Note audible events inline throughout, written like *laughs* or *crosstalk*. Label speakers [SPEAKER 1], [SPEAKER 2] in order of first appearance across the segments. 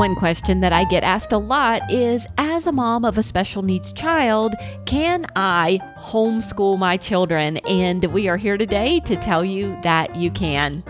[SPEAKER 1] One question that I get asked a lot is As a mom of a special needs child, can I homeschool my children? And we are here today to tell you that you can.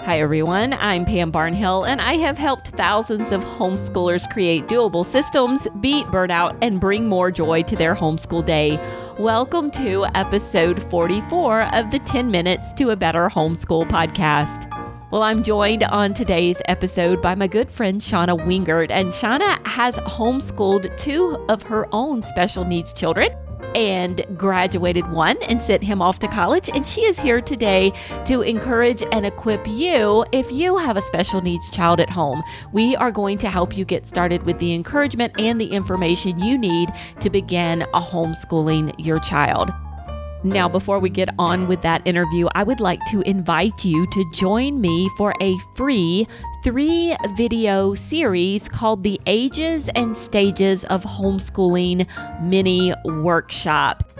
[SPEAKER 1] Hi, everyone. I'm Pam Barnhill, and I have helped thousands of homeschoolers create doable systems, beat burnout, and bring more joy to their homeschool day. Welcome to episode 44 of the 10 Minutes to a Better Homeschool podcast. Well, I'm joined on today's episode by my good friend Shawna Wingert, and Shawna has homeschooled two of her own special needs children and graduated one and sent him off to college. And she is here today to encourage and equip you if you have a special needs child at home. We are going to help you get started with the encouragement and the information you need to begin a homeschooling your child. Now, before we get on with that interview, I would like to invite you to join me for a free three video series called the Ages and Stages of Homeschooling Mini Workshop.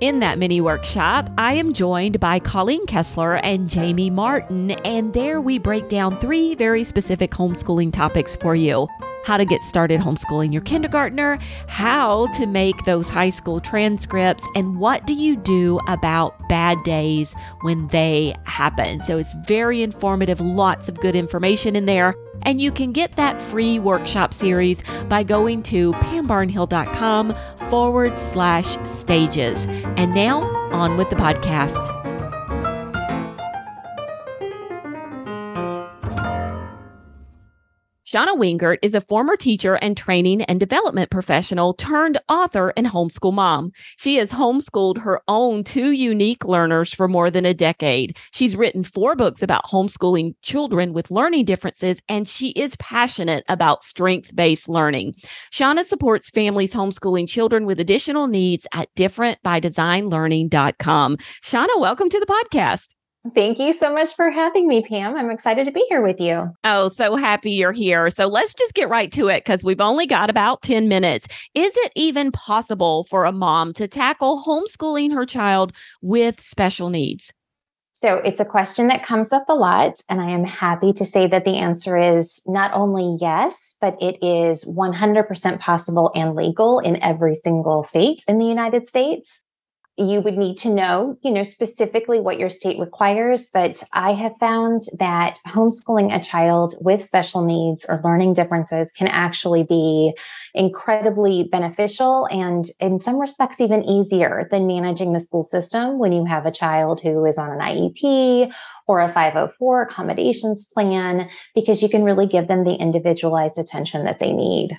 [SPEAKER 1] In that mini workshop, I am joined by Colleen Kessler and Jamie Martin, and there we break down three very specific homeschooling topics for you how to get started homeschooling your kindergartner, how to make those high school transcripts, and what do you do about bad days when they happen. So it's very informative, lots of good information in there. And you can get that free workshop series by going to pambarnhill.com forward slash stages. And now on with the podcast. Shawna Wingert is a former teacher and training and development professional turned author and homeschool mom. She has homeschooled her own two unique learners for more than a decade. She's written four books about homeschooling children with learning differences, and she is passionate about strength based learning. Shawna supports families homeschooling children with additional needs at differentbydesignlearning.com. Shawna, welcome to the podcast.
[SPEAKER 2] Thank you so much for having me, Pam. I'm excited to be here with you.
[SPEAKER 1] Oh, so happy you're here. So let's just get right to it because we've only got about 10 minutes. Is it even possible for a mom to tackle homeschooling her child with special needs?
[SPEAKER 2] So it's a question that comes up a lot. And I am happy to say that the answer is not only yes, but it is 100% possible and legal in every single state in the United States you would need to know, you know, specifically what your state requires. But I have found that homeschooling a child with special needs or learning differences can actually be incredibly beneficial and in some respects even easier than managing the school system when you have a child who is on an IEP or a 504 accommodations plan, because you can really give them the individualized attention that they need.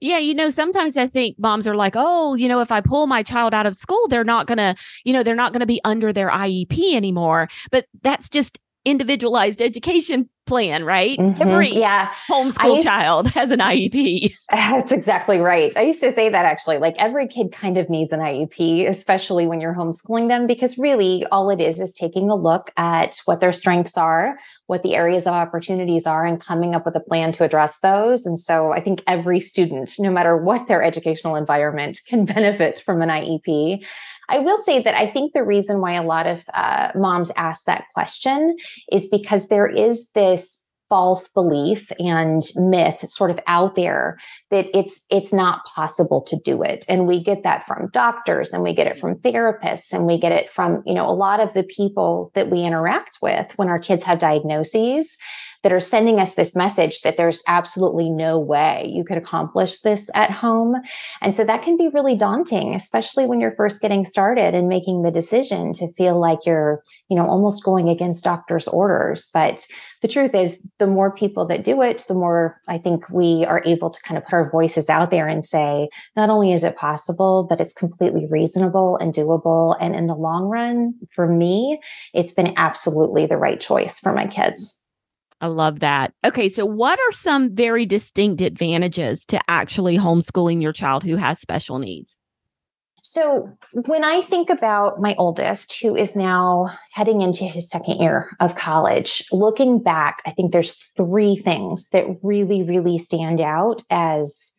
[SPEAKER 1] Yeah, you know, sometimes I think moms are like, oh, you know, if I pull my child out of school, they're not going to, you know, they're not going to be under their IEP anymore. But that's just individualized education plan, right?
[SPEAKER 2] Mm-hmm. Every yeah.
[SPEAKER 1] homeschool child *laughs* has an IEP. *laughs*
[SPEAKER 2] That's exactly right. I used to say that actually, like every kid kind of needs an IEP, especially when you're homeschooling them, because really all it is is taking a look at what their strengths are, what the areas of opportunities are, and coming up with a plan to address those. And so I think every student, no matter what their educational environment, can *laughs* benefit from an IEP. I will say that I think the reason why a lot of uh, moms ask that question is because there is this false belief and myth sort of out there that it's it's not possible to do it. And we get that from doctors and we get it from therapists and we get it from you know a lot of the people that we interact with when our kids have diagnoses that are sending us this message that there's absolutely no way you could accomplish this at home. And so that can be really daunting, especially when you're first getting started and making the decision to feel like you're, you know, almost going against doctor's orders. But the truth is, the more people that do it, the more I think we are able to kind of put our voices out there and say, not only is it possible, but it's completely reasonable and doable. And in the long run, for me, it's been absolutely the right choice for my kids.
[SPEAKER 1] I love that. Okay, so what are some very distinct advantages to actually homeschooling your child who has special needs?
[SPEAKER 2] So, when I think about my oldest, who is now heading into his second year of college, looking back, I think there's three things that really, really stand out as,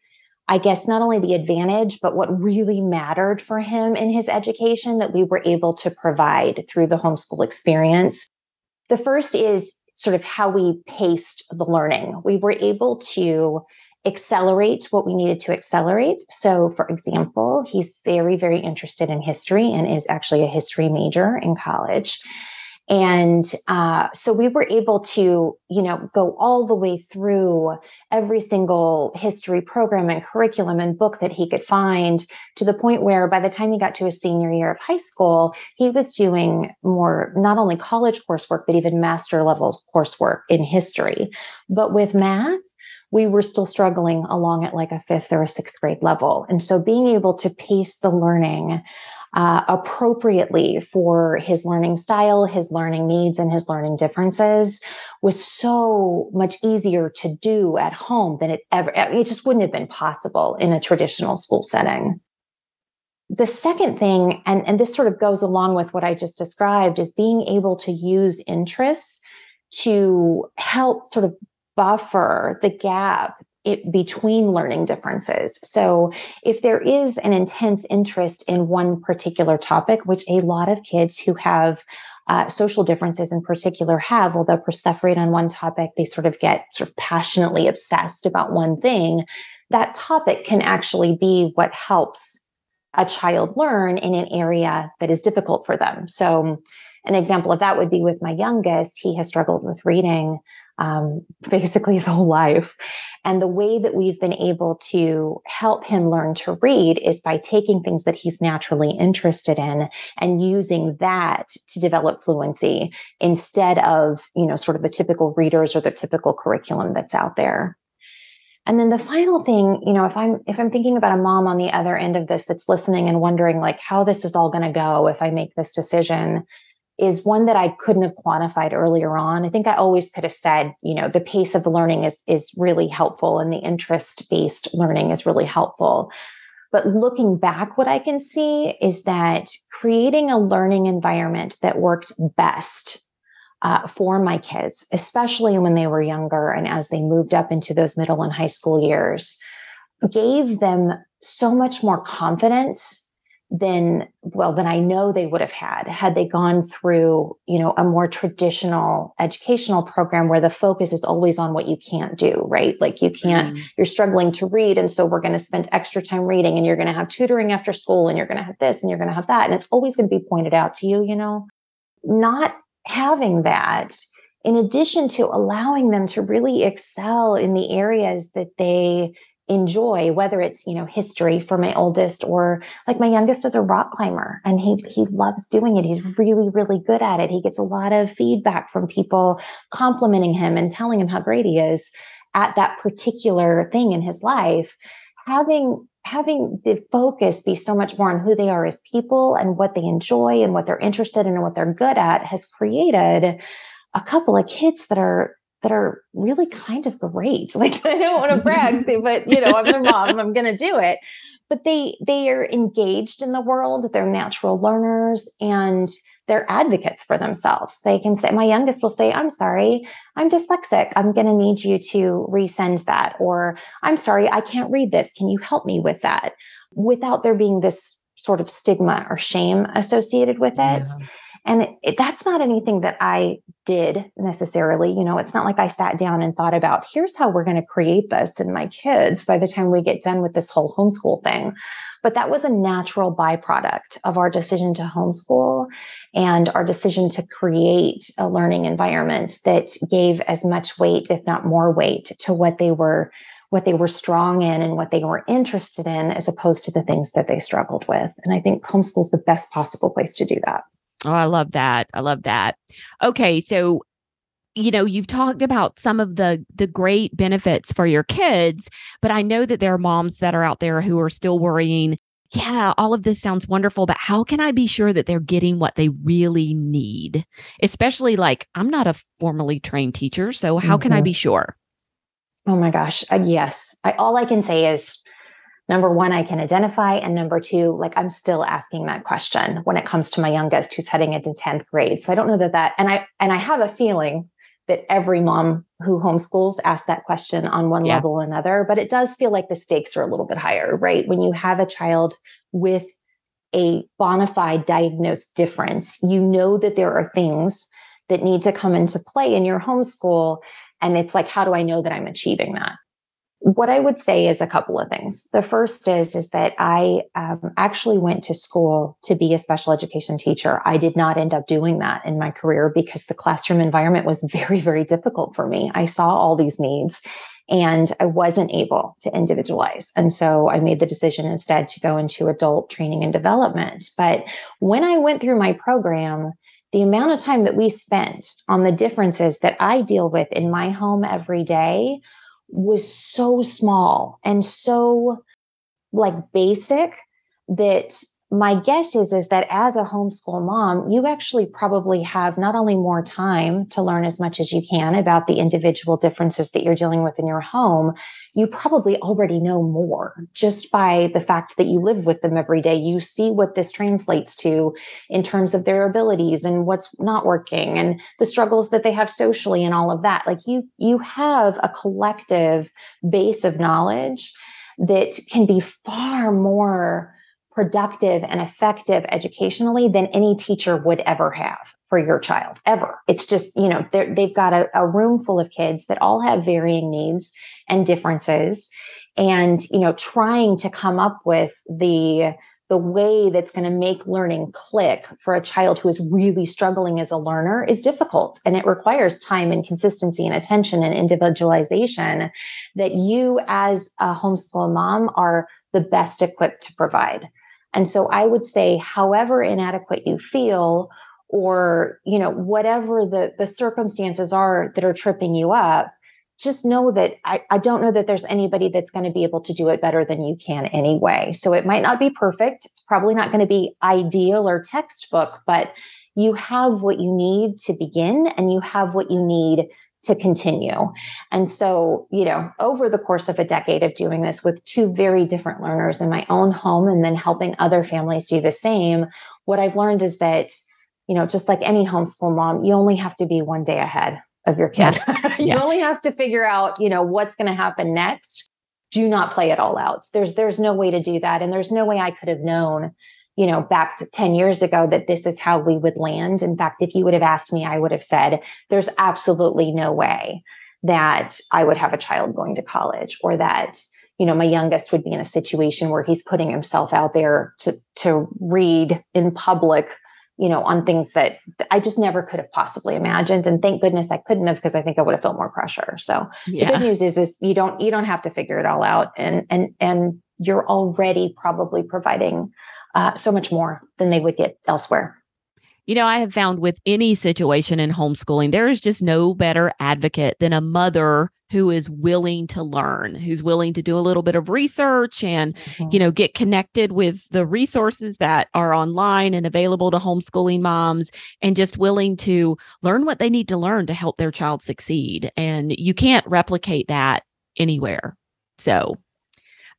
[SPEAKER 2] I guess, not only the advantage, but what really mattered for him in his education that we were able to provide through the homeschool experience. The first is sort of how we paced the learning. We were able to accelerate what we needed to accelerate. So, for example, he's very, very interested in history and is actually a history major in college. And uh, so we were able to, you know, go all the way through every single history program and curriculum and book that he could find to the point where by the time he got to his senior year of high school, he was doing more, not only college coursework, but even master level coursework in history. But with math, we were still struggling along at like a fifth or a sixth grade level. And so being able to pace the learning uh, appropriately for his learning style, his learning needs, and his learning differences was so much easier to do at home than it ever, it just wouldn't have been possible in a traditional school setting. The second thing, and, and this sort of goes along with what I just described, is being able to use interests to help sort of buffer the gap it, between learning differences. So, if there is an intense interest in one particular topic, which a lot of kids who have uh, social differences in particular have, although perseverate on one topic, they sort of get sort of passionately obsessed about one thing. That topic can actually be what helps a child learn in an area that is difficult for them. So, an example of that would be with my youngest. He has struggled with reading um, basically his whole life. And the way that we've been able to help him learn to read is by taking things that he's naturally interested in and using that to develop fluency instead of, you know, sort of the typical readers or the typical curriculum that's out there. And then the final thing, you know, if I'm if I'm thinking about a mom on the other end of this that's listening and wondering like how this is all going to go if I make this decision, is one that I couldn't have quantified earlier on. I think I always could have said, you know, the pace of the learning is is really helpful and the interest-based learning is really helpful. But looking back, what I can see is that creating a learning environment that worked best uh, for my kids, especially when they were younger and as they moved up into those middle and high school years, gave them so much more confidence than well than i know they would have had. Had they gone through you know a more traditional educational program where the focus is always on what you can't do right? Like you can't mm. you're struggling to read and so we're going to spend extra time reading and you're going to have tutoring after school and you're going to have this and you're going to have that and it's always going to be pointed out to you you know? Not having that in addition to allowing them to really excel in the areas that they enjoy whether it's you know history for my oldest or like my youngest is a rock climber and he he loves doing it. He's really really good at it. He gets a lot of feedback from people complimenting him and telling him how great he is at that particular thing in his life. Having having the focus be so much more on who they are as people and what they enjoy and what they're interested in and what they're good at has created a couple of kids that are that are really kind of great. *laughs* Like I don't want to brag, *laughs* but you know, I'm their mom, I'm going to do it. But they they are engaged in the world, they're natural learners and they're advocates for themselves. They can say my youngest will say, "I'm sorry, I'm dyslexic. I'm going to need you to resend that." Or, "I'm sorry, I can't read this. Can you help me with that?" Without there being this sort of stigma or shame associated with it. Yeah. And it, it, that's not anything that I did necessarily. You know, it's not like I sat down and thought about, here's how we're going to create this in my kids by the time we get done with this whole homeschool thing. But that was a natural byproduct of our decision to homeschool and our decision to create a learning environment that gave as much weight, if not more weight, to what they were what they were strong in and what they were interested in as opposed to the things that they struggled with. And I think homeschool is the best possible place to do that.
[SPEAKER 1] Oh, I love that. I love that. Okay, so you know, you've talked about some of the the great benefits for your kids, but I know that there are moms that are out there who are still worrying, yeah, all of this sounds wonderful, but how can I be sure that they're getting what they really need? Especially like I'm not a formally trained teacher, so how mm-hmm. can I mm-hmm. be sure?
[SPEAKER 2] Oh my gosh, uh, yes. I, all I can say is number one, I can identify. And number two, like I'm still asking that question when it comes to my youngest who's heading into 10th grade. So I don't know that that, and I, and I have a feeling that every mom who homeschools asks that question on one yeah. level or another, but it does feel like the stakes are a little bit higher, right? When you have a child with a bona fide diagnosed difference, you know that there are things that need to come into play in your homeschool. And it's like, how do I know that I'm achieving that? What I would say is a couple of things. The first is is that I um, actually went to school to be a special education teacher. I did not end up doing that in my career because the classroom environment was very very difficult for me. I saw all these needs and I wasn't able to individualize. And so I made the decision instead to go into adult training and development. But when I went through my program, the amount of time that we spent on the differences that I deal with in my home every day was so small and so like basic that my guess is is that as a homeschool mom you actually probably have not only more time to learn as much as you can about the individual differences that you're dealing with in your home you probably already know more just by the fact that you live with them every day. You see what this translates to in terms of their abilities and what's not working and the struggles that they have socially and all of that. Like you you have a collective base of knowledge that can be far more productive and effective educationally than any teacher would ever have for your child ever. It's just you know they've got a, a room full of kids that all have varying needs and differences. And you know trying to come up with the the way that's going to make learning click for a child who is really struggling as a learner is difficult. And it requires time and consistency and attention and individualization that you as a homeschool mom are the best equipped to provide and so I would say, however inadequate you feel, or you know whatever the the circumstances are that are tripping you up just know that I, I don't know that there's anybody that's going to be able to do it better than you can anyway. So it might not be perfect. It's probably not going to be ideal or textbook but you have what you need to begin and you have what you need to continue. And so, you know, over the course of a decade of doing this with two very different learners in my own home and then helping other families do the same, what I've learned is that, you know, just like any homeschool mom, you only have to be one day ahead of your kid. Yeah. *laughs* you yeah. only have to figure out, you know, what's going to happen next. Do not play it all out. There's there's no way to do that and there's no way I could have known you know, back 10 years ago that this is how we would land. In fact, if you would have asked me, I would have said, there's absolutely no way that I would have a child going to college or that, you know, my youngest would be in a situation where he's putting himself out there to, to read in public, you know, on things that I just never could have possibly imagined. And thank goodness I couldn't have because I think I would have felt more pressure. So yeah. the good news is, is you don't, you don't have to figure it all out and, and, and you're already probably providing uh, so much more than they would get elsewhere.
[SPEAKER 1] You know, I have found with any situation in homeschooling, there is just no better advocate than a mother who is willing to learn, who's willing to do a little bit of research and, mm-hmm. you know, get connected with the resources that are online and available to homeschooling moms and just willing to learn what they need to learn to help their child succeed. And you can't replicate that anywhere. So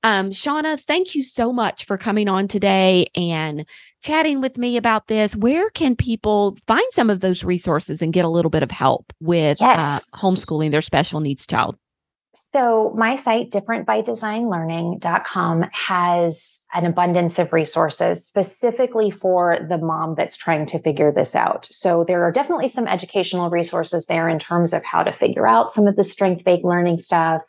[SPEAKER 1] um, Shawna, thank you so much for coming on today and chatting with me about this. Where can people find some of those resources and get a little bit of help with uh, yes. uh, homeschooling their special needs child?
[SPEAKER 2] So, my site, differentbydesignlearning.com, has an abundance of resources specifically for the mom that's trying to figure this out. So, there are definitely some educational resources there in terms of how to figure out some of the strength based learning stuff,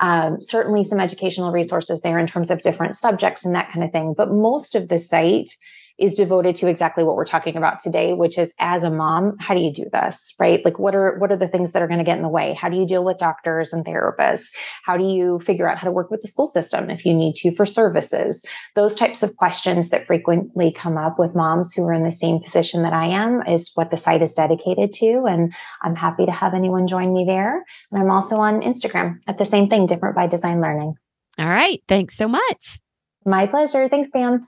[SPEAKER 2] um, certainly some educational resources there in terms of different subjects and that kind of thing. But most of the site is devoted to exactly what we're talking about today which is as a mom how do you do this right? Like what are what are the things that are going to get in the way? How do you deal with doctors and therapists? How do you figure out how to work with the school system if you need to for services? Those types of questions that frequently come up with moms who are in the same position that i am is what the site is dedicated to and i'm happy to have anyone join me there. And i'm also on instagram at the same thing different by design learning.
[SPEAKER 1] All right. Thanks so much.
[SPEAKER 2] My pleasure. Thanks pam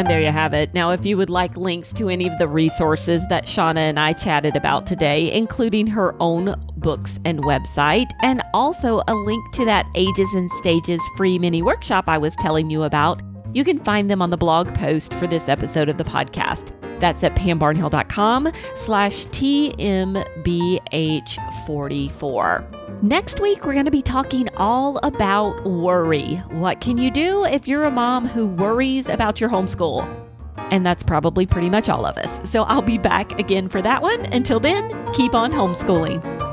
[SPEAKER 1] And there you have it. Now, if you would like links to any of the resources that Shawna and I chatted about today, including her own books and website, and also a link to that Ages and Stages free mini workshop I was telling you about, you can find them on the blog post for this episode of the podcast. That's at pambarnhill.com slash TMBH44. Next week, we're going to be talking all about worry. What can you do if you're a mom who worries about your homeschool? And that's probably pretty much all of us. So I'll be back again for that one. Until then, keep on homeschooling.